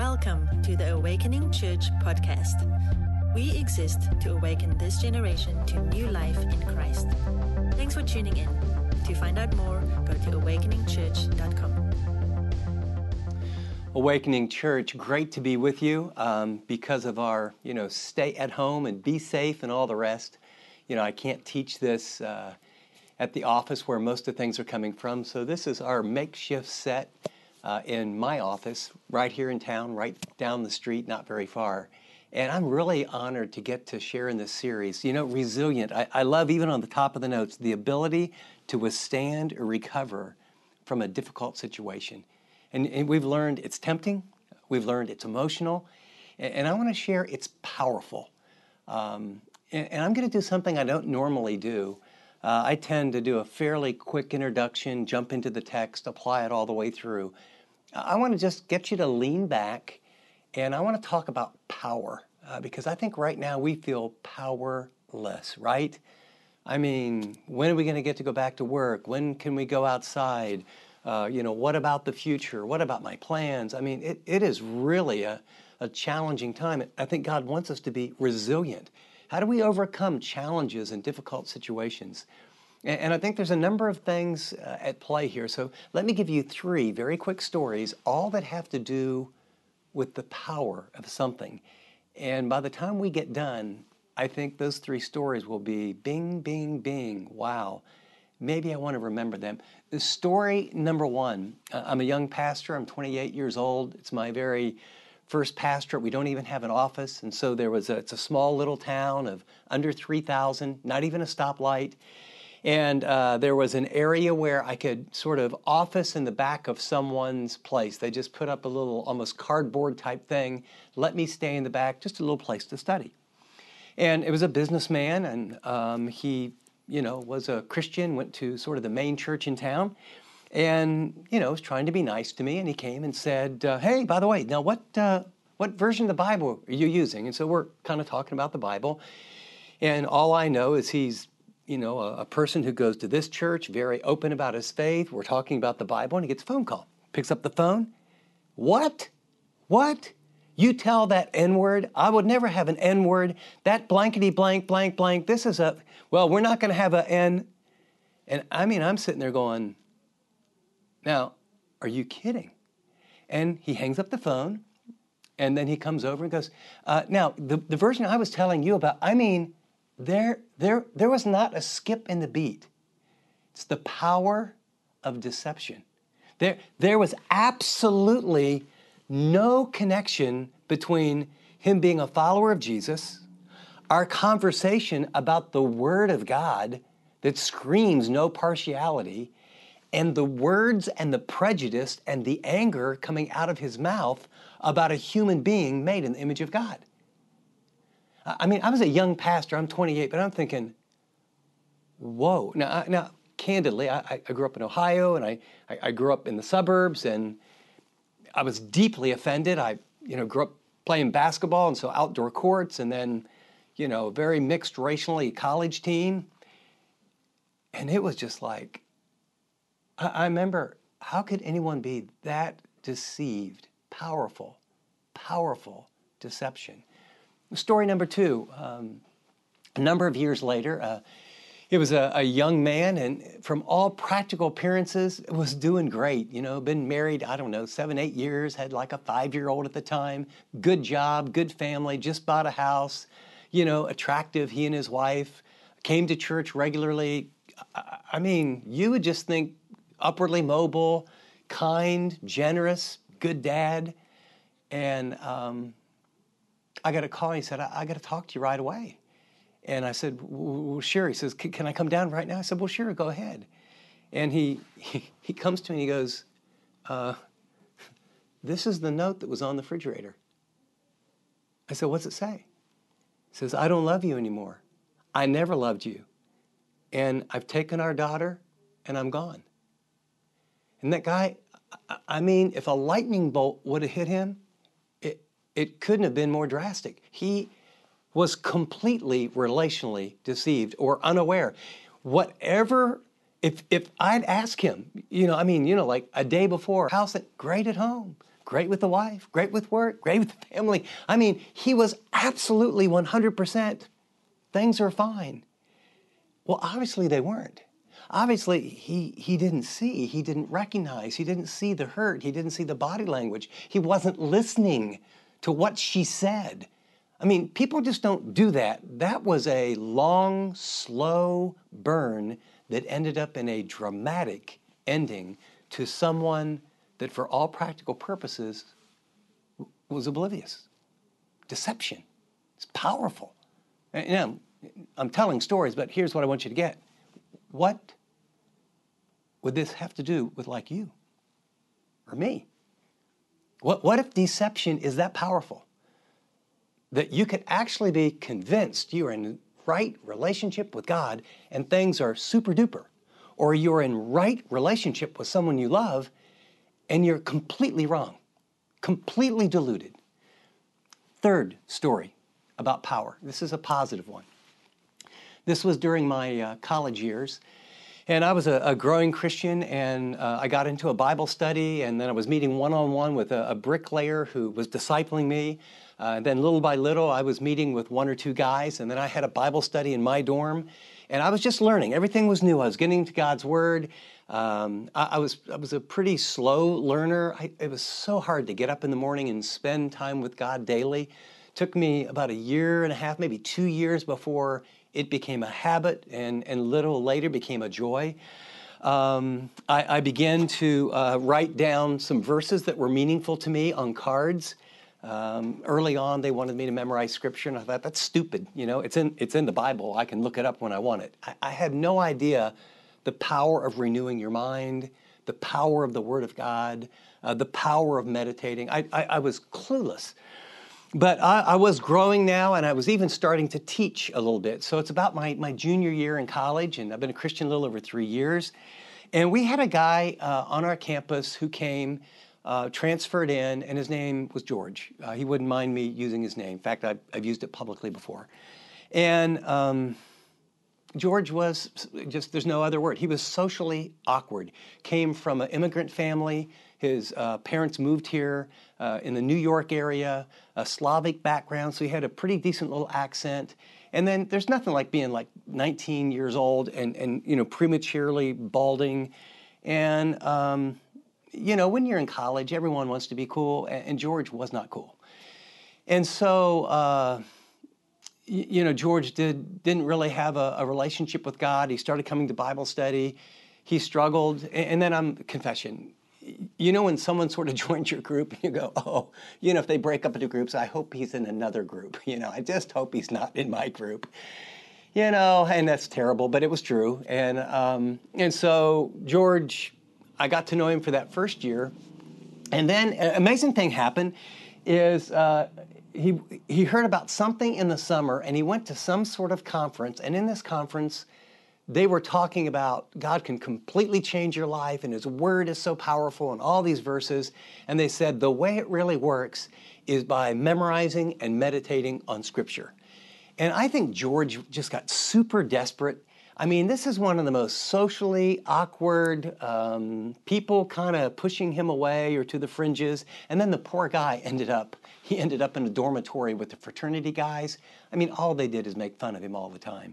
Welcome to the Awakening Church podcast. We exist to awaken this generation to new life in Christ. Thanks for tuning in. To find out more, go to awakeningchurch.com. Awakening Church, great to be with you um, because of our, you know, stay at home and be safe and all the rest. You know, I can't teach this uh, at the office where most of things are coming from, so this is our makeshift set uh, in my office right here in town, right down the street, not very far. And I'm really honored to get to share in this series. You know, resilient. I, I love, even on the top of the notes, the ability to withstand or recover from a difficult situation. And, and we've learned it's tempting, we've learned it's emotional, and, and I want to share it's powerful. Um, and, and I'm going to do something I don't normally do. Uh, I tend to do a fairly quick introduction, jump into the text, apply it all the way through. I want to just get you to lean back and I want to talk about power uh, because I think right now we feel powerless, right? I mean, when are we going to get to go back to work? When can we go outside? Uh, you know, what about the future? What about my plans? I mean, it, it is really a, a challenging time. I think God wants us to be resilient. How do we overcome challenges and difficult situations? And I think there's a number of things uh, at play here. So let me give you three very quick stories, all that have to do with the power of something. And by the time we get done, I think those three stories will be bing, bing, bing. Wow. Maybe I want to remember them. The story number one uh, I'm a young pastor, I'm 28 years old. It's my very first pastorate. We don't even have an office. And so there was a, it's a small little town of under 3,000, not even a stoplight. And uh, there was an area where I could sort of office in the back of someone's place. They just put up a little almost cardboard type thing, let me stay in the back, just a little place to study. And it was a businessman, and um, he, you know, was a Christian, went to sort of the main church in town, and you know, was trying to be nice to me. And he came and said, uh, "Hey, by the way, now what uh, what version of the Bible are you using?" And so we're kind of talking about the Bible. And all I know is he's you know, a, a, person who goes to this church, very open about his faith. We're talking about the Bible, and he gets a phone call. Picks up the phone. What? What? You tell that N word? I would never have an N word. That blankety blank, blank, blank. This is a, well, we're not going to have an N. And I mean, I'm sitting there going, now, are you kidding? And he hangs up the phone, and then he comes over and goes, uh, now, the, the version I was telling you about, I mean, there, there, there was not a skip in the beat. It's the power of deception. There, there was absolutely no connection between him being a follower of Jesus, our conversation about the Word of God that screams no partiality, and the words and the prejudice and the anger coming out of his mouth about a human being made in the image of God. I mean, I was a young pastor. I'm 28, but I'm thinking, whoa. Now, now candidly, I, I grew up in Ohio, and I, I grew up in the suburbs, and I was deeply offended. I, you know, grew up playing basketball, and so outdoor courts, and then, you know, very mixed racially college team, and it was just like, I, I remember, how could anyone be that deceived? Powerful, powerful deception. Story number two. Um, a number of years later, uh, it was a, a, young man, and from all practical appearances, was doing great. You know, been married, I don't know, seven, eight years, had like a five year old at the time, good job, good family, just bought a house, you know, attractive, he and his wife, came to church regularly. I, I mean, you would just think upwardly mobile, kind, generous, good dad. And um, I got a call. He said, I, I got to talk to you right away. And I said, well, sure. He says, can I come down right now? I said, well, sure, go ahead. And he, he, he comes to me and he goes, uh, this is the note that was on the refrigerator. I said, what's it say? He says, I don't love you anymore. I never loved you. And I've taken our daughter and I'm gone. And that guy, I mean, if a lightning bolt would have hit him, it it couldn't have been more drastic. He was completely relationally deceived or unaware. Whatever, if if I'd ask him, you know, I mean, you know, like a day before, how's it? Great at home, great with the wife, great with work, great with the family. I mean, he was absolutely 100%. Things are fine. Well, obviously they weren't. Obviously, he, he didn't see, he didn't recognize, he didn't see the hurt, he didn't see the body language. He wasn't listening to what she said. I mean, people just don't do that. That was a long, slow burn that ended up in a dramatic ending to someone that, for all practical purposes, was oblivious. Deception. It's powerful. You know, I'm telling stories, but here's what I want you to get. What would this have to do with like you or me? What, what if deception is that powerful? That you could actually be convinced you're in right relationship with God and things are super duper, or you're in right relationship with someone you love and you're completely wrong, completely deluded. Third story about power. This is a positive one. This was during my uh, college years. And I was a, a growing Christian, and uh, I got into a Bible study, and then I was meeting one on one with a, a, bricklayer who was discipling me. Uh, and then little by little, I was meeting with one or two guys, and then I had a Bible study in my dorm. And I was just learning. Everything was new. I was getting to God's Word. Um, I, I, was, I was a pretty slow learner. I, it was so hard to get up in the morning and spend time with God daily. It took me about a year and a half, maybe two years before it became a habit and, and little later became a joy. Um, I, I, began to uh, write down some verses that were meaningful to me on cards. Um, early on, they wanted me to memorize scripture, and I thought that's stupid. You know, it's in it's in the Bible. I can look it up when I want it. I, I had no idea the power of renewing your mind, the power of the Word of God, uh, the power of meditating. I, I, I was clueless. But I, I, was growing now, and I was even starting to teach a little bit. So it's about my, my junior year in college, and I've been a Christian a little over three years. And we had a guy uh, on our campus who came, uh, transferred in, and his name was George. Uh, he wouldn't mind me using his name. In fact, I've, I've used it publicly before. And um, George was just, there's no other word. He was socially awkward. Came from an immigrant family. His uh, parents moved here uh, in the New York area, a Slavic background, so he had a pretty decent little accent. And then there's nothing like being like 19 years old and, and you know, prematurely balding. And, um, you know, when you're in college, everyone wants to be cool, and, and George was not cool. And so, uh, you know, George did didn't really have a, a, relationship with God. He started coming to Bible study. He struggled, and then I'm confession. You know, when someone sort of joins your group, and you go, "Oh, you know, if they break up into groups, I hope he's in another group." You know, I just hope he's not in my group. You know, and that's terrible, but it was true. And um, and so George, I got to know him for that first year, and then an amazing thing happened is uh, he, he heard about something in the summer and he went to some sort of conference. And in this conference, they were talking about God can completely change your life and His Word is so powerful and all these verses. And they said the way it really works is by memorizing and meditating on Scripture. And I think George just got super desperate. I mean, this is one of the most socially awkward um, people kind of pushing him away or to the fringes. And then the poor guy ended up he ended up in a dormitory with the fraternity guys. I mean, all they did is make fun of him all the time.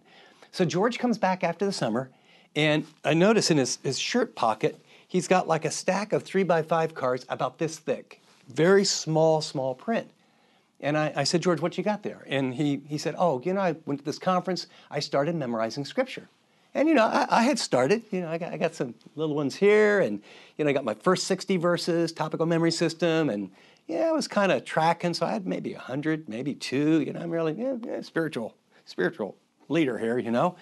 So George comes back after the summer, and I notice in his, his shirt pocket, he's got like a stack of three by five cards about this thick, very small, small print. And I, I, said, George, what you got there? And he, he said, Oh, you know, I went to this conference, I started memorizing scripture. And, you know, I, I had started, you know, I got, I got some little ones here, and, you know, I got my first 60 verses, topical memory system, and, yeah, I was kind of tracking, so I had maybe a hundred, maybe two. You know, I'm really yeah, yeah, spiritual, spiritual leader here. You know,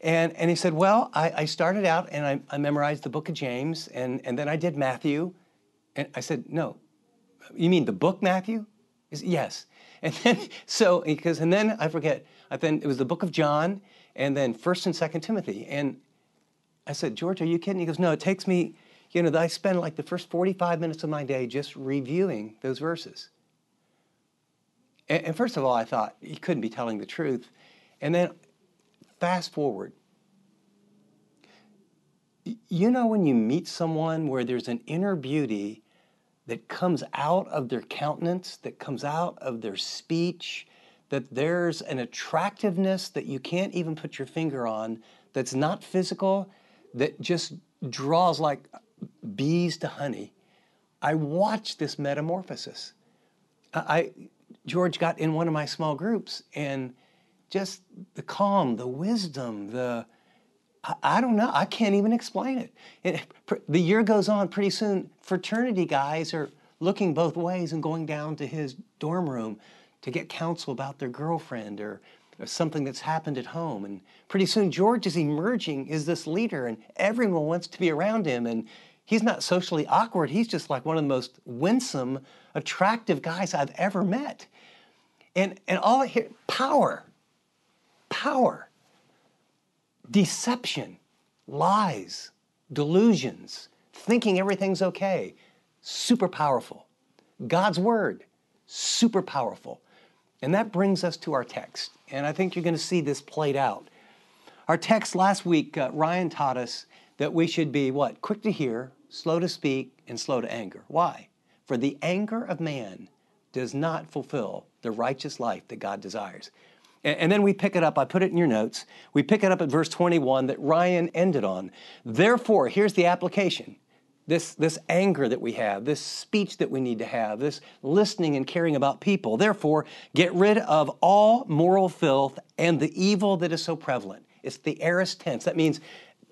and and he said, well, I, I started out and I, I, memorized the book of James, and and then I did Matthew, and I said, no, you mean the book Matthew? He said, yes, and then so because and then I forget, I then it was the book of John, and then First and Second Timothy, and I said, George, are you kidding? He goes, no, it takes me you know, I spend like the first 45 minutes of my day just reviewing those verses. And, and first of all, I thought he couldn't be telling the truth. And then fast forward. You know, when you meet someone where there's an inner beauty that comes out of their countenance, that comes out of their speech, that there's an attractiveness that you can't even put your finger on, that's not physical, that just draws like bees to honey. I watched this metamorphosis. I, George got in one of my small groups and just the calm, the wisdom, the I, don't know. I can't even explain it. it. The year goes on. Pretty soon, fraternity guys are looking both ways and going down to his dorm room to get counsel about their girlfriend or, or something that's happened at home. And pretty soon, George is emerging as this leader, and everyone wants to be around him. And he's not socially awkward. He's just like one of the most winsome, attractive guys I've ever met. And, and all hear, power, power deception, lies, delusions, thinking everything's okay. Super powerful. God's word, super powerful. And that brings us to our text. And I think you're going to see this played out. Our text last week, uh, Ryan taught us that we should be what? Quick to hear, slow to speak, and slow to anger. Why? For the anger of man does not fulfill the righteous life that God desires. And then we pick it up, I put it in your notes. We pick it up at verse 21 that Ryan ended on. Therefore, here's the application this, this anger that we have, this speech that we need to have, this listening and caring about people. Therefore, get rid of all moral filth and the evil that is so prevalent. It's the aorist tense. That means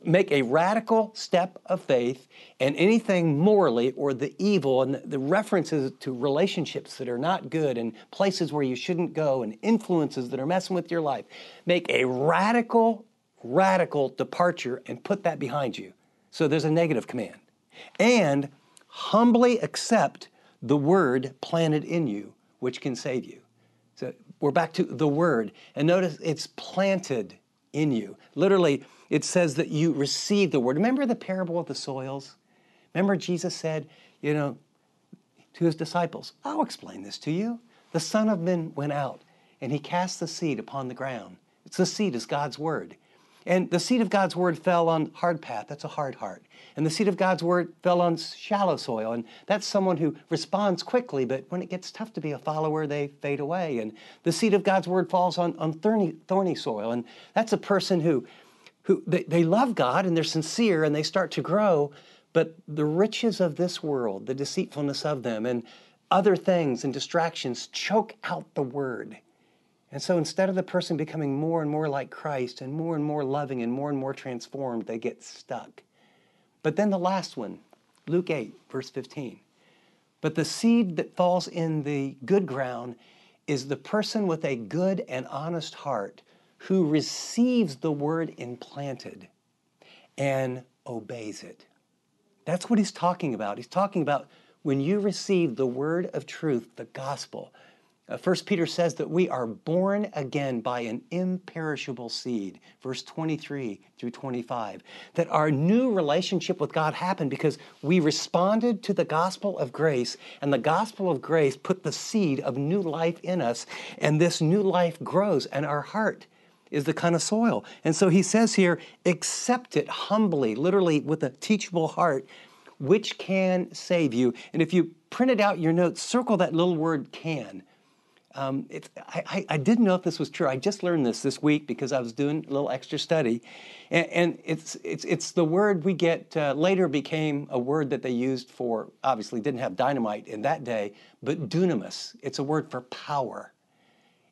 make a radical step of faith and anything morally or the evil and the references to relationships that are not good and places where you shouldn't go and influences that are messing with your life. Make a radical radical departure and put that behind you so there's a negative command. And humbly accept the word planted in you which can save you. So we're back to the word. And notice it's planted in you. Literally it says that you receive the word. Remember the parable of the soils? Remember Jesus said, you know, to his disciples, I'll explain this to you. The Son of Man went out and he cast the seed upon the ground. It's the seed is God's word. And the seed of God's word fell on hard path. That's a hard heart. And the seed of God's word fell on shallow soil. And that's someone who responds quickly, but when it gets tough to be a follower, they fade away. And the seed of God's word falls on, on thorny, thorny soil. And that's a person who who they, they love God and they're sincere and they start to grow, but the riches of this world, the deceitfulness of them, and other things and distractions choke out the word. And so instead of the person becoming more and more like Christ and more and more loving and more and more transformed, they get stuck. But then the last one, Luke 8, verse 15. But the seed that falls in the good ground is the person with a good and honest heart who receives the word implanted and obeys it. That's what he's talking about. He's talking about when you receive the word of truth, the gospel, uh, First Peter says that we are born again by an imperishable seed, verse 23 through 25. That our new relationship with God happened because we responded to the gospel of grace, and the gospel of grace put the seed of new life in us, and this new life grows, and our heart is the kind of soil. And so he says here, accept it humbly, literally with a teachable heart, which can save you. And if you printed out your notes, circle that little word can. Um, I, I, didn't know if this was true. I just learned this this week because I was doing a little extra study. And, and it's, it's, it's the word we get, uh, later became a word that they used for, obviously didn't have dynamite in that day, but dunamis. It's a word for power.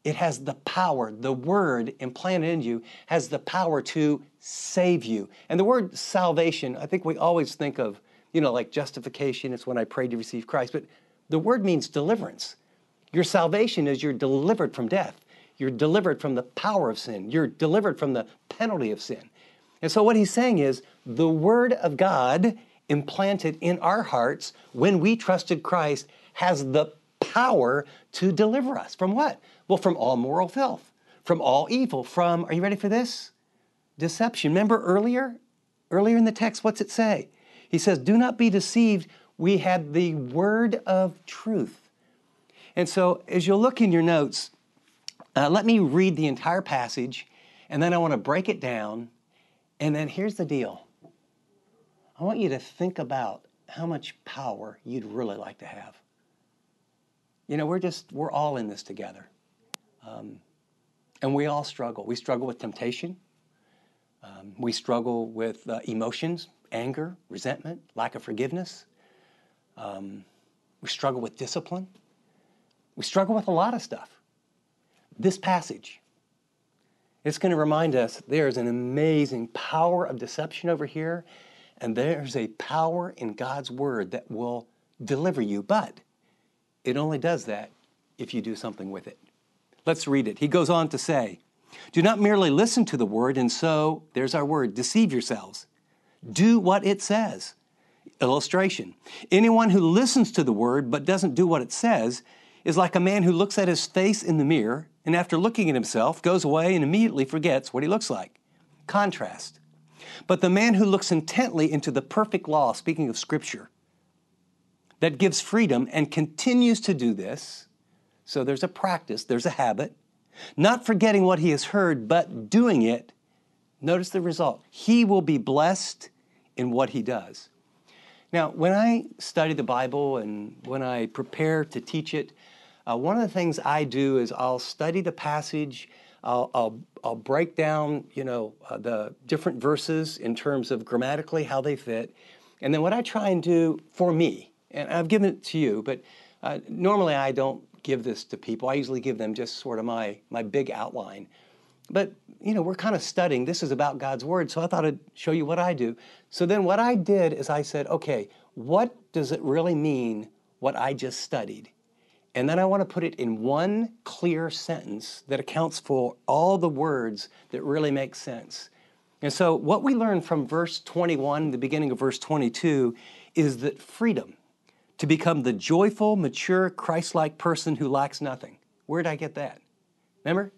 It has the power, the word implanted in you has the power to save you. And the word salvation, I think we always think of, you know, like justification, it's when I prayed to receive Christ, but the word means deliverance. Your salvation is you're delivered from death. You're delivered from the power of sin. You're delivered from the penalty of sin. And so what he's saying is the word of God implanted in our hearts when we trusted Christ has the power to deliver us from what? Well, from all moral filth, from all evil, from, are you ready for this? Deception. Remember earlier? Earlier in the text, what's it say? He says, Do not be deceived. We had the word of truth. And so, as you'll look in your notes, uh, let me read the entire passage, and then I want to break it down. And then here's the deal I want you to think about how much power you'd really like to have. You know, we're just, we're all in this together. Um, and we all struggle. We struggle with temptation. Um, we struggle with uh, emotions, anger, resentment, lack of forgiveness. Um, we struggle with discipline. We struggle with a lot of stuff. This passage, it's going to remind us there's an amazing power of deception over here, and there's a power in God's word that will deliver you, but it only does that if you do something with it. Let's read it. He goes on to say, Do not merely listen to the word and so, there's our word, deceive yourselves. Do what it says. Illustration Anyone who listens to the word but doesn't do what it says is like a man who looks at his face in the mirror and after looking at himself goes away and immediately forgets what he looks like. Contrast. But the man who looks intently into the perfect law, speaking of Scripture, that gives freedom and continues to do this, so there's a practice, there's a habit, not forgetting what he has heard, but doing it, notice the result. He will be blessed in what he does. Now, when I study the Bible and when I prepare to teach it, uh, one of the things I do is I'll study the passage. I'll, I'll, I'll break down, you know, uh, the different verses in terms of grammatically how they fit. And then what I try and do for me, and I've given it to you, but uh, normally I don't give this to people. I usually give them just sort of my, my big outline. But, you know, we're kind of studying. This is about God's Word, so I thought I'd show you what I do. So then what I did is I said, okay, what does it really mean, what I just studied? And then I want to put it in one clear sentence that accounts for all the words that really make sense. And so, what we learn from verse 21, the beginning of verse 22, is that freedom to become the joyful, mature, Christ like person who lacks nothing. Where did I get that? Remember?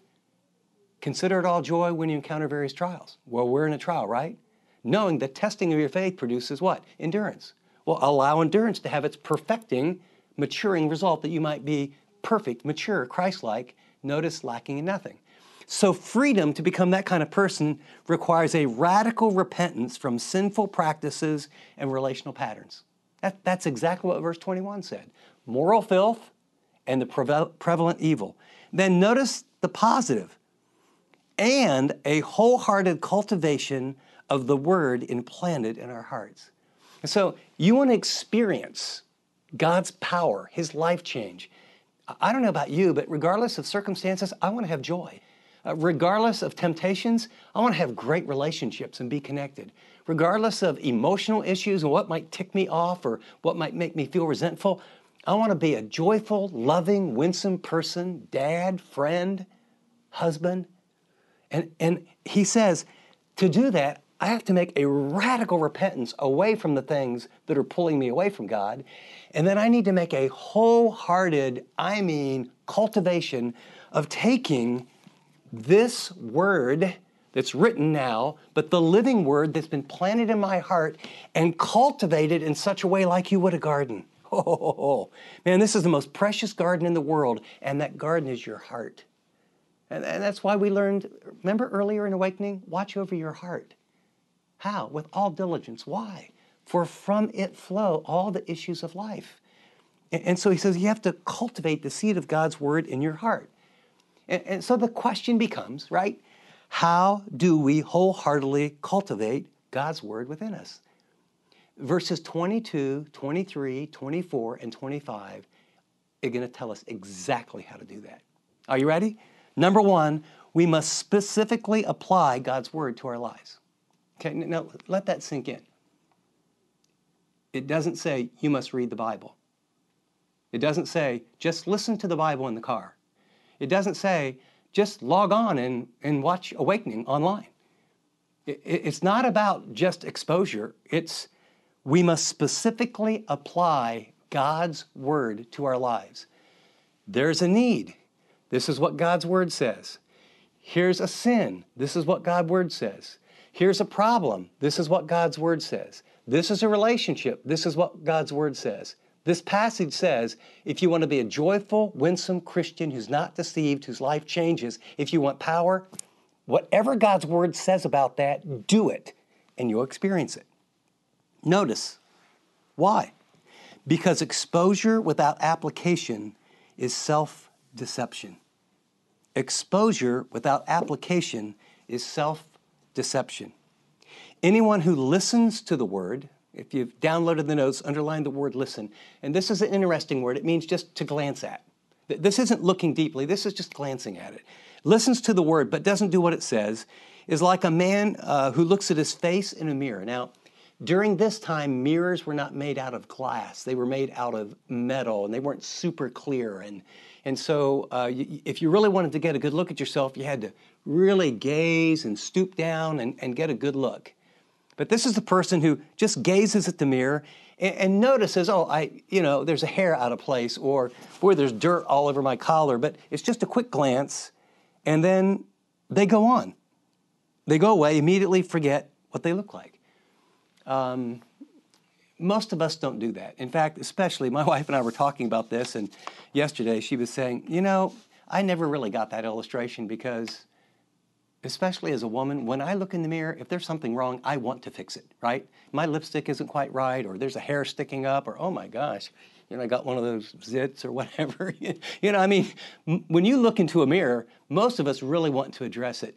Consider it all joy when you encounter various trials. Well, we're in a trial, right? Knowing the testing of your faith produces what? Endurance. Well, allow endurance to have its perfecting, maturing result that you might be perfect, mature, Christ like, notice lacking in nothing. So, freedom to become that kind of person requires a radical repentance from sinful practices and relational patterns. That, that's exactly what verse 21 said moral filth and the prevalent evil. Then notice the positive and a wholehearted cultivation of the word implanted in our hearts. And so you want to experience God's power, His life change. I don't know about you, but regardless of circumstances, I want to have joy. Uh, regardless of temptations, I want to have great relationships and be connected. Regardless of emotional issues and what might tick me off or what might make me feel resentful, I want to be a joyful, loving, winsome person, dad, friend, husband. And, and he says, to do that, I have to make a radical repentance away from the things that are pulling me away from God. And then I need to make a wholehearted, I mean, cultivation of taking this word that's written now, but the living word that's been planted in my heart and cultivated in such a way like you would a garden. Oh, man, this is the most precious garden in the world, and that garden is your heart. And, and that's why we learned, remember earlier in Awakening? Watch over your heart. How? With all diligence. Why? For from it flow all the issues of life. And, and so he says you have to cultivate the seed of God's word in your heart. And, and so the question becomes, right? How do we wholeheartedly cultivate God's word within us? Verses 22, 23, 24, and 25 are going to tell us exactly how to do that. Are you ready? Number one, we must specifically apply God's word to our lives. Okay, now let that sink in. It doesn't say you must read the Bible. It doesn't say just listen to the Bible in the car. It doesn't say just log on and, and watch Awakening online. It, it's not about just exposure, it's we must specifically apply God's word to our lives. There's a need. This is what God's word says. Here's a sin. This is what God's word says. Here's a problem. This is what God's word says. This is a relationship. This is what God's word says. This passage says if you want to be a joyful, winsome Christian who's not deceived, whose life changes, if you want power, whatever God's word says about that, do it, and you'll experience it. Notice Why? Because exposure without application is self deception. Exposure without application is self deception. Anyone who listens to the word, if you've downloaded the notes, underline the word listen. And this is an interesting word. It means just to glance at. This isn't looking deeply, this is just glancing at it. Listens to the word but doesn't do what it says is like a man uh, who looks at his face in a mirror. Now, during this time, mirrors were not made out of glass. They were made out of metal and they weren't super clear. And, and so, uh, if you really wanted to get a good look at yourself, you had to really gaze and stoop down and, and get a good look. But this is the person who just gazes at the mirror and, and notices, oh, I, you know, there's a hair out of place, or boy, there's dirt all over my collar. But it's just a quick glance, and then they go on. They go away, immediately forget what they look like. Um, most of us don't do that. In fact, especially my wife and I were talking about this, and yesterday she was saying, you know, I never really got that illustration because especially as a woman, when I look in the mirror, if there's something wrong, I want to fix it, right? My lipstick isn't quite right, or there's a hair sticking up, or oh my gosh, you know, I got one of those zits or whatever. you know, I mean, when you look into a mirror, most of us really want to address it.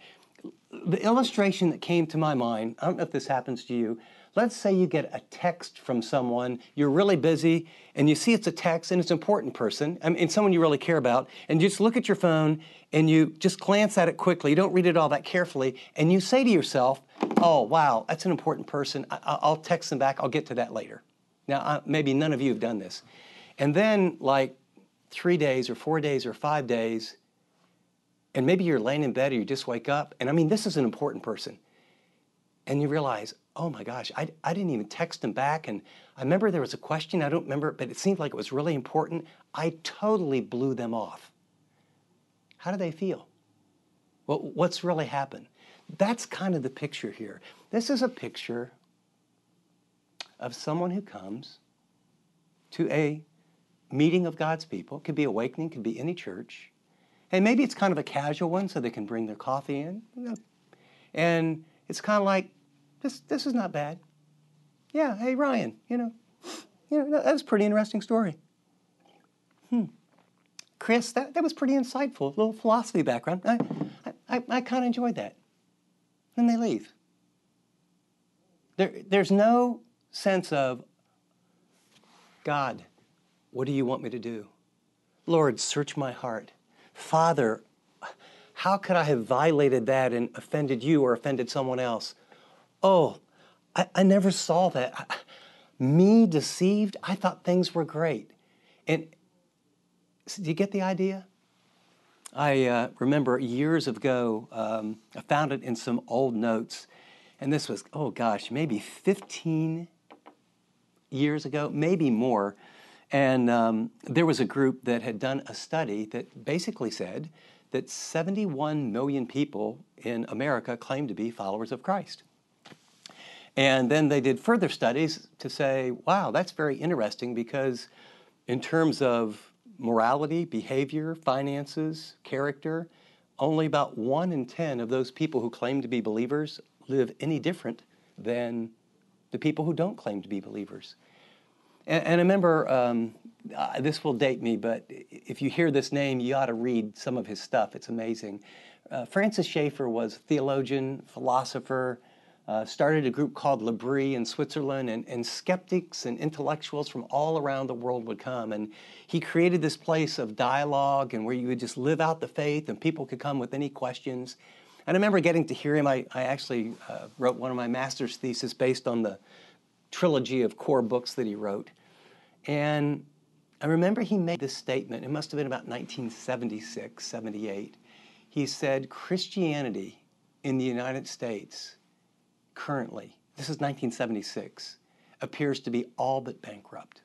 The illustration that came to my mind, I don't know if this happens to you, Let's say you get a text from someone, you're really busy, and you see it's a text and it's an important person, I mean, someone you really care about, and you just look at your phone and you just glance at it quickly. You don't read it all that carefully, and you say to yourself, oh, wow, that's an important person. I- will text them back. I'll get to that later. Now, I, maybe none of you have done this. And then, like three days or four days or five days, and maybe you're laying in bed or you just wake up, and I mean, this is an important person. And you realize, oh my gosh, I, I didn't even text him back. And I remember there was a question, I don't remember, but it seemed like it was really important. I totally blew them off. How do they feel? Well, what's really happened? That's kind of the picture here. This is a picture of someone who comes to a meeting of God's people. It could be awakening, could be any church. And maybe it's kind of a casual one so they can bring their coffee in. And it's kind of like, this, this is not bad. Yeah, hey, Ryan, you know, you know that was pretty interesting story. Hmm. Chris, that, that was pretty insightful, a little philosophy background. I, I, I kind of enjoyed that. Then they leave. There, there's no sense of, God, what do you want me to do? Lord, search my heart. Father, how could I have violated that and offended you or offended someone else? Oh, I, I never saw that. I, me deceived? I thought things were great. And do you get the idea? I uh, remember years ago, um, I found it in some old notes, and this was, oh gosh, maybe 15 years ago, maybe more. And um, there was a group that had done a study that basically said that 71 million people in America claim to be followers of Christ. And then they did further studies to say, wow, that's very interesting because, in terms of morality, behavior, finances, character, only about one in 10 of those people who claim to be believers live any different than the people who don't claim to be believers. And, and I remember, um, uh, this will date me, but if you hear this name, you ought to read some of his stuff. It's amazing. Uh, Francis Schaeffer was theologian, philosopher, uh, started a group called L'Abri in Switzerland, and, and skeptics and intellectuals from all around the world would come. And he created this place of dialogue and where you would just live out the faith, and people could come with any questions. And I remember getting to hear him. I, I actually uh, wrote one of my master's thesis based on the trilogy of core books that he wrote. And I remember he made this statement, it must have been about 1976, 78. He said, Christianity in the United States currently, this is 1976, appears to be all but bankrupt.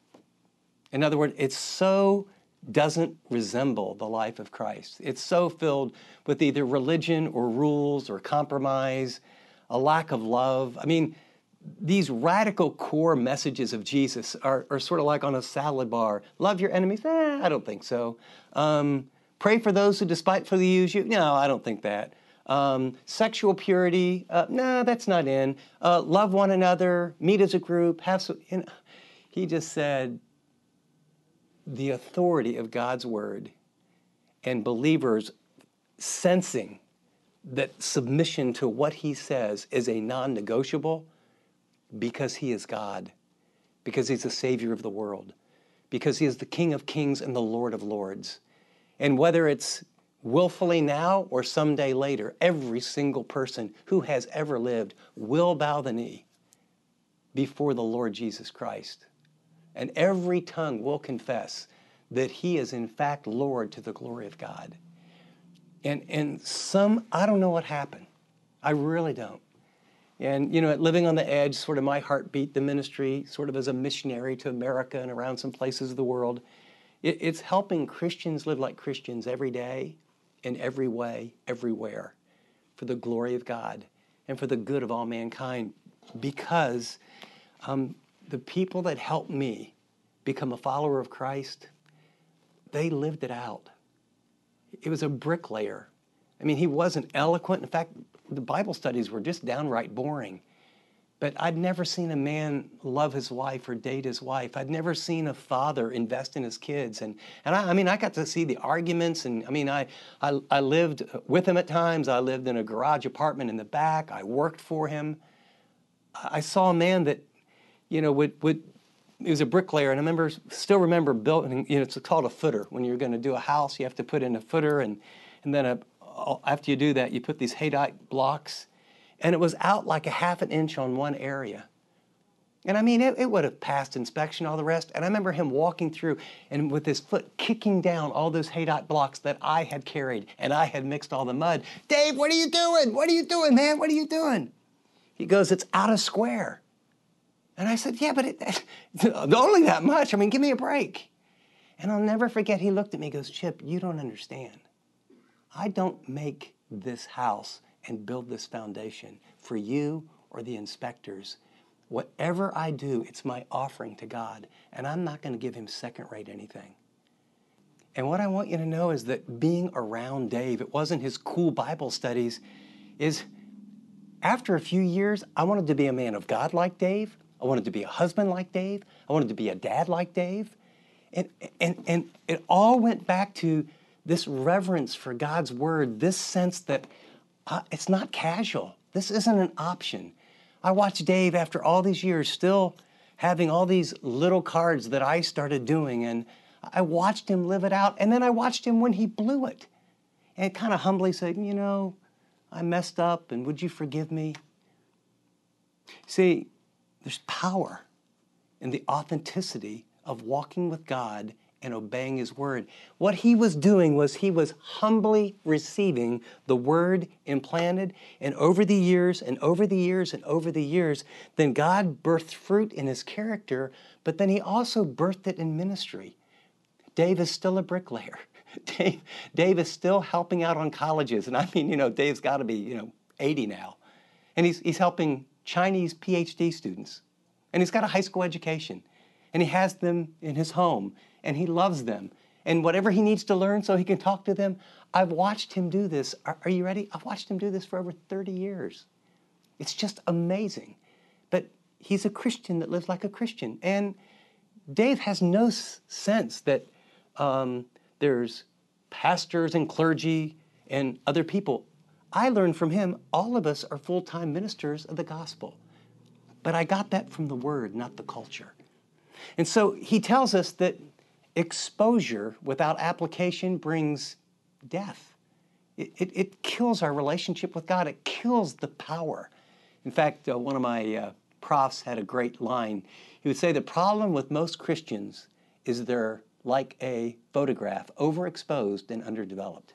In other words, it so doesn't resemble the life of Christ. It's so filled with either religion or rules or compromise, a lack of love. I mean, these radical core messages of Jesus are, are sort of like on a salad bar. Love your enemies? Eh, I don't think so. Um, pray for those who despitefully use you? No, I don't think that. Um, sexual purity, uh, no, that's not in. Uh, love one another, meet as a group, have some, you know, He just said, the authority of God's word and believers sensing that submission to what he says is a non negotiable because he is God, because he's the Savior of the world, because he is the King of kings and the Lord of lords. And whether it's willfully now or someday later, every single person who has ever lived will bow the knee before the Lord Jesus Christ. And every tongue will confess that he is in fact Lord to the glory of God. And, and some, I don't know what happened. I really don't. And, you know, at Living on the Edge, sort of my heartbeat, the ministry, sort of as a missionary to America and around some places of the world, it, it's helping Christians live like Christians every day, in every way, everywhere, for the glory of God and for the good of all mankind. Because um, the people that helped me become a follower of Christ, they lived it out. It was a bricklayer. I mean, he wasn't eloquent. In fact, the Bible studies were just downright boring. But I'd never seen a man love his wife or date his wife. I'd never seen a father invest in his kids. And, and I, I mean, I got to see the arguments. And I mean, I, I, I lived with him at times. I lived in a garage apartment in the back. I worked for him. I saw a man that, you know, would, would he was a bricklayer, and I remember, still remember building. You know, it's called a footer. When you're going to do a house, you have to put in a footer, and and then a, after you do that, you put these haydite blocks, and it was out like a half an inch on one area. And I mean, it, it, would have passed inspection, all the rest. And I remember him walking through and with his foot kicking down all those haydite blocks that I had carried and I had mixed all the mud. Dave, what are you doing? What are you doing, man? What are you doing? He goes, It's out of square. And I said, Yeah, but it, only that much. I mean, give me a break. And I'll never forget, he looked at me goes, Chip, you don't understand. I don't make this house and build this foundation for you or the inspectors. Whatever I do, it's my offering to God, and I'm not going to give him second rate anything. And what I want you to know is that being around Dave, it wasn't his cool Bible studies, is after a few years, I wanted to be a man of God like Dave. I wanted to be a husband like Dave. I wanted to be a dad like Dave. And, and, and it all went back to this reverence for God's word, this sense that uh, it's not casual. This isn't an option. I watched Dave after all these years still having all these little cards that I started doing, and I watched him live it out. And then I watched him when he blew it and kind of humbly said, You know, I messed up, and would you forgive me? See, there's power in the authenticity of walking with God and obeying His word. What he was doing was he was humbly receiving the word implanted, and over the years, and over the years, and over the years, then God birthed fruit in his character, but then he also birthed it in ministry. Dave is still a bricklayer. Dave, Dave is still helping out on colleges. And I mean, you know, Dave's got to be, you know, 80 now. And he's, he's helping Chinese PhD students. And he's got a high school education. And he has them in his home. And he loves them. And whatever he needs to learn so he can talk to them, I've watched him do this. Are, are you ready? I've watched him do this for over 30 years. It's just amazing. But he's a Christian that lives like a Christian. And Dave has no s- sense that um, there's pastors and clergy and other people I learned from him all of us are full time ministers of the gospel. But I got that from the word, not the culture. And so he tells us that exposure without application brings death. It, it, it kills our relationship with God, it kills the power. In fact, uh, one of my uh, profs had a great line. He would say the problem with most Christians is they're like a photograph, overexposed and underdeveloped.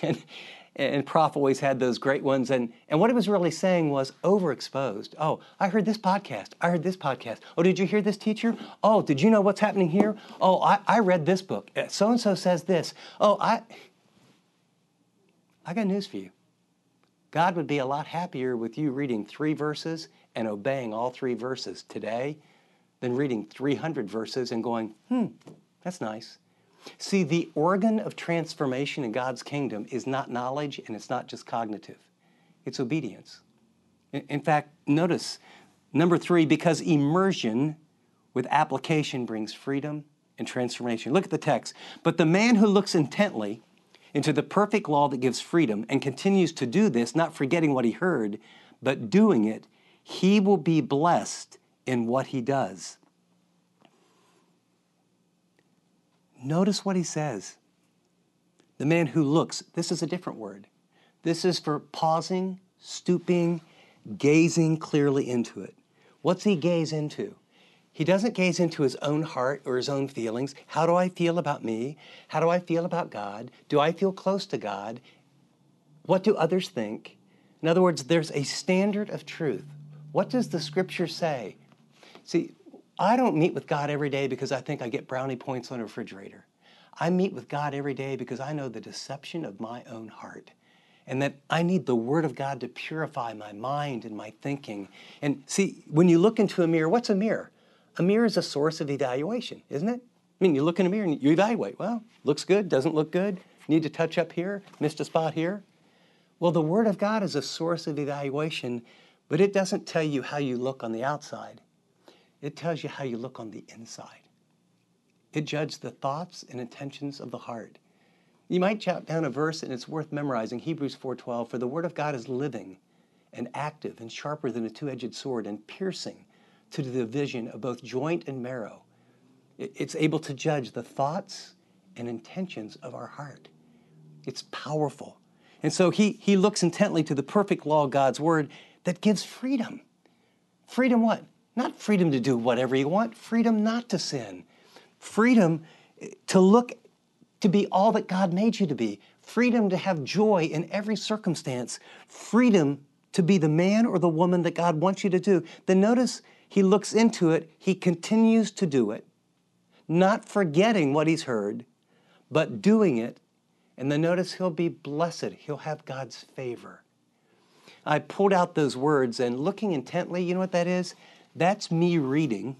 and Prof always had those great ones. And, and what he was really saying was overexposed. Oh, I heard this podcast. I heard this podcast. Oh, did you hear this teacher? Oh, did you know what's happening here? Oh, I, I read this book. So and so says this. Oh, I, I got news for you. God would be a lot happier with you reading three verses and obeying all three verses today than reading 300 verses and going, hmm, that's nice. See, the organ of transformation in God's kingdom is not knowledge and it's not just cognitive, it's obedience. In fact, notice number three, because immersion with application brings freedom and transformation. Look at the text. But the man who looks intently into the perfect law that gives freedom and continues to do this, not forgetting what he heard, but doing it, he will be blessed in what he does. Notice what he says. The man who looks, this is a different word. This is for pausing, stooping, gazing clearly into it. What's he gaze into? He doesn't gaze into his own heart or his own feelings. How do I feel about me? How do I feel about God? Do I feel close to God? What do others think? In other words, there's a standard of truth. What does the scripture say? See, I don't meet with God every day because I think I get brownie points on a refrigerator. I meet with God every day because I know the deception of my own heart and that I need the Word of God to purify my mind and my thinking. And see, when you look into a mirror, what's a mirror? a mirror is a source of evaluation, isn't it? I mean, you look in a mirror and you evaluate. Well, looks good, doesn't look good, need to touch up here, missed a spot here. Well, the Word of God is a source of evaluation, but it doesn't tell you how you look on the outside. It tells you how you look on the inside. It judges the thoughts and intentions of the heart. You might jot down a verse and it's worth memorizing, Hebrews 4:12, for the word of God is living and active and sharper than a two-edged sword and piercing to the division of both joint and marrow. It's able to judge the thoughts and intentions of our heart. It's powerful. And so he, he looks intently to the perfect law of God's word that gives freedom. Freedom what? Not freedom to do whatever you want, freedom not to sin. Freedom eh, to look to be all that God made you to be. Freedom to have joy in every circumstance. Freedom to be the man or the woman that God wants you to do. Then notice he looks into it, he continues to do it, not forgetting what he's heard, but doing it. And then notice he'll be blessed, he'll have God's favor. I pulled out those words and looking intently, you know what that is? That's me reading.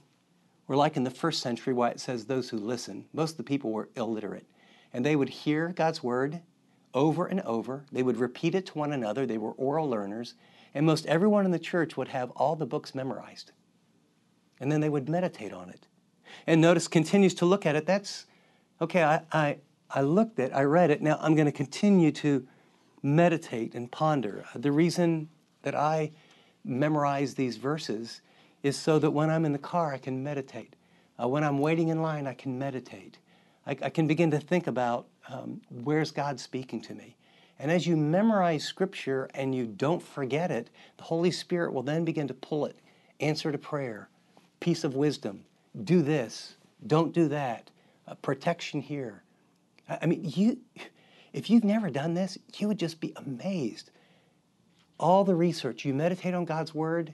We're like in the first century, why it says those who listen. Most of the people were illiterate. And they would hear God's word over and over. They would repeat it to one another. They were oral learners. And most everyone in the church would have all the books memorized and then they would meditate on it. And notice continues to look at it. That's okay, I, I, I looked at, it, I read it. Now I'm going to continue to meditate and ponder. The reason that I memorize these verses is so that when I'm in the car, I can meditate. Uh, when I'm waiting in line, I can meditate. I, I can begin to think about um, where's God speaking to me. And as you memorize Scripture and you don't forget it, the Holy Spirit will then begin to pull it, answer to prayer, piece of wisdom. Do this. Don't do that. Uh, protection here. I mean, you, if you've never done this, you would just be amazed. All the research, you meditate on God's word,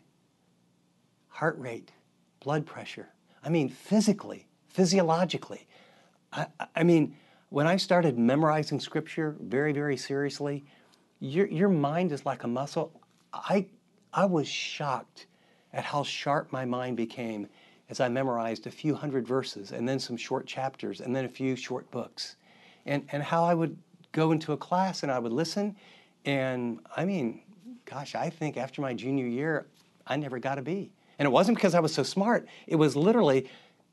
heart rate, blood pressure. I mean, physically, physiologically. I, I mean, when I started memorizing scripture very, very seriously, your, your mind is like a muscle. I, I was shocked at how sharp my mind became as I memorized a few hundred verses and then some short chapters and then a few short books. And, and how I would go into a class and I would listen. And I mean, gosh, I think after my junior year, I never got a B. And it wasn't because I was so smart, it was literally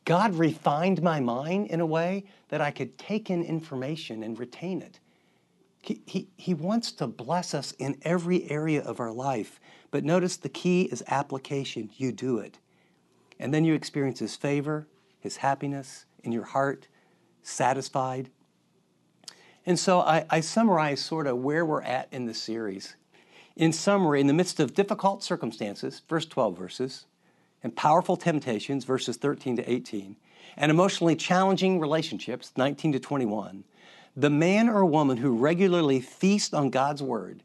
God refined my mind in a way that I could take in information and retain it. He, he, he wants to bless us in every area of our life. But notice the key is application. You do it. And then you experience His favor, His happiness in your heart, satisfied. And so I, I summarize sort of where we're at in the series. In summary, in the midst of difficult circumstances, first 12 verses, and powerful temptations, verses 13 to 18, and emotionally challenging relationships, 19 to 21, the man or woman who regularly feasts on God's word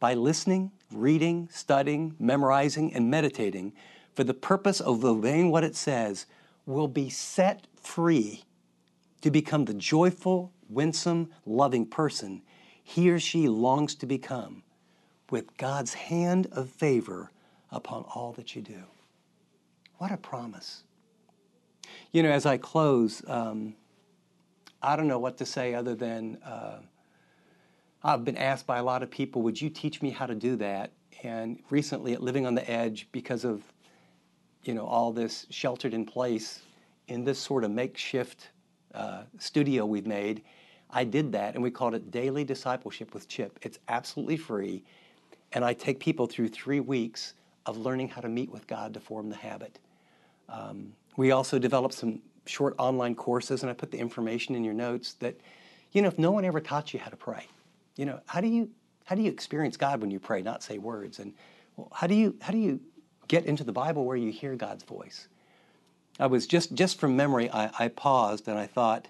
by listening, reading, studying, memorizing, and meditating for the purpose of obeying what it says will be set free to become the joyful, winsome, loving person he or she longs to become with God's hand of favor upon all that you do. What a promise. You know, as I close, um, I don't know what to say other than uh, I've been asked by a lot of people, would you teach me how to do that? And recently at Living on the Edge, because of you know, all this sheltered in place in this sort of makeshift uh, studio we've made. I did that, and we called it Daily Discipleship with Chip. It's absolutely free, and I take people through three weeks of learning how to meet with God to form the habit. Um, we also developed some short online courses, and I put the information in your notes that, you know, if no one ever taught you how to pray, you know, how do you how do you experience God when you pray, not say words? And well, how do you how do you get into the Bible where you hear God's voice? I was just just from memory, I, I paused and I thought,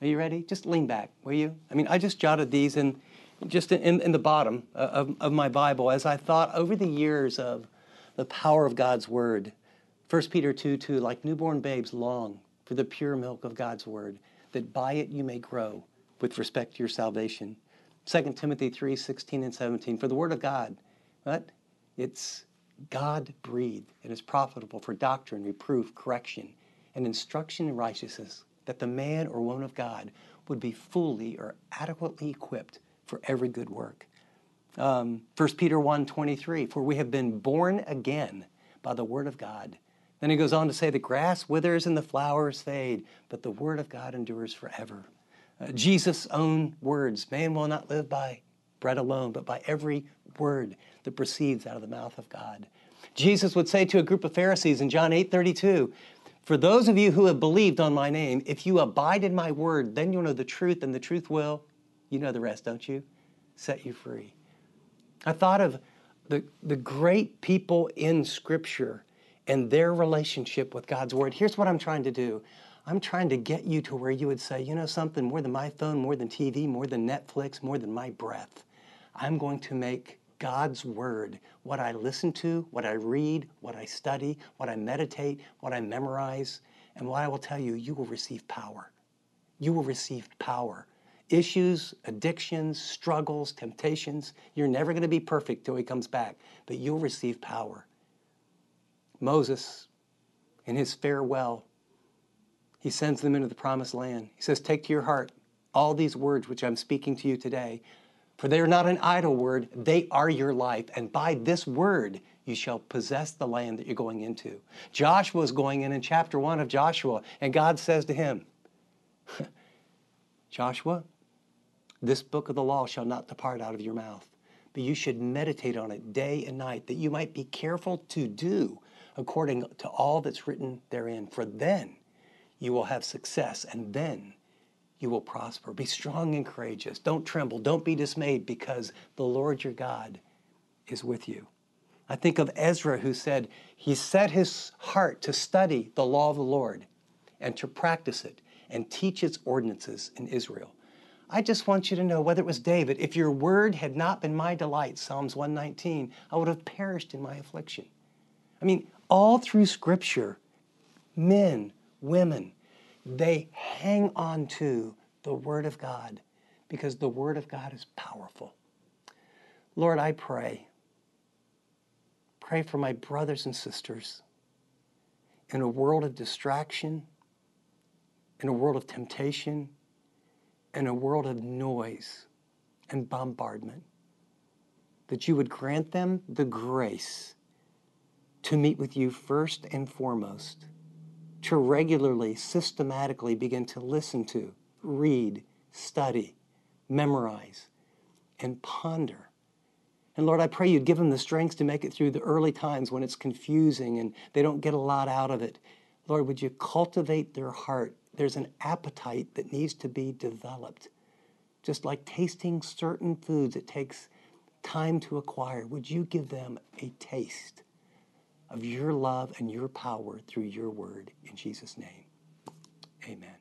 are you ready? Just lean back, will you? I mean, I just jotted these in just in, in the bottom of, of my Bible as I thought over the years of the power of God's Word. 1 Peter 2 2, like newborn babes, long for the pure milk of God's Word, that by it you may grow with respect to your salvation. 2 Timothy 3 16 and 17, for the Word of God, what? It's God breathed and is profitable for doctrine, reproof, correction, and instruction in righteousness, that the man or woman of God would be fully or adequately equipped for every good work. Um, 1 Peter 1 23, for we have been born again by the word of God. Then he goes on to say, the grass withers and the flowers fade, but the word of God endures forever. Uh, Jesus' own words man will not live by bread alone, but by every word that proceeds out of the mouth of God. Jesus would say to a group of Pharisees in John 8 32, For those of you who have believed on my name, if you abide in my word, then you'll know the truth, and the truth will, you know the rest, don't you? Set you free. I thought of the, the great people in Scripture and their relationship with God's Word. Here's what I'm trying to do I'm trying to get you to where you would say, you know something, more than my phone, more than TV, more than Netflix, more than my breath. I'm going to make God's Word what I listen to, what I read, what I study, what I meditate, what I memorize. And what I will tell you, you will receive power. You will receive power. Issues, addictions, struggles, temptations, you're never going to be perfect till He comes back, but you'll receive power. Moses, in his farewell, he sends them into the promised land. He says, Take to your heart all these words which I'm speaking to you today, for they are not an idle word, they are your life. And by this word you shall possess the land that you're going into. Joshua is going in in chapter 1 of Joshua, and God says to him, Joshua, this book of the law shall not depart out of your mouth, but you should meditate on it day and night, that you might be careful to do according to all that's written therein. For then you will have success, and then you will prosper. Be strong and courageous. Don't tremble. Don't be dismayed, because the Lord your God is with you. I think of Ezra, who said he set his heart to study the law of the Lord and to practice it and teach its ordinances in Israel. I just want you to know whether it was David, if your word had not been my delight, Psalms 119, I would have perished in my affliction. I mean, all through Scripture, men, women, they hang on to the Word of God because the Word of God is powerful. Lord, I pray. Pray for my brothers and sisters in a world of distraction, in a world of temptation, in a world of noise and bombardment, that you would grant them the grace to meet with you first and foremost, to regularly, systematically begin to listen to, read, study, memorize, and ponder. And Lord, I pray you'd give them the strength to make it through the early times when it's confusing and they don't get a lot out of it. Lord, would you cultivate their heart? There's an appetite that needs to be developed. Just like tasting certain foods, it takes time to acquire. Would you give them a taste? Of your love and your power through your word. In Jesus' name, amen.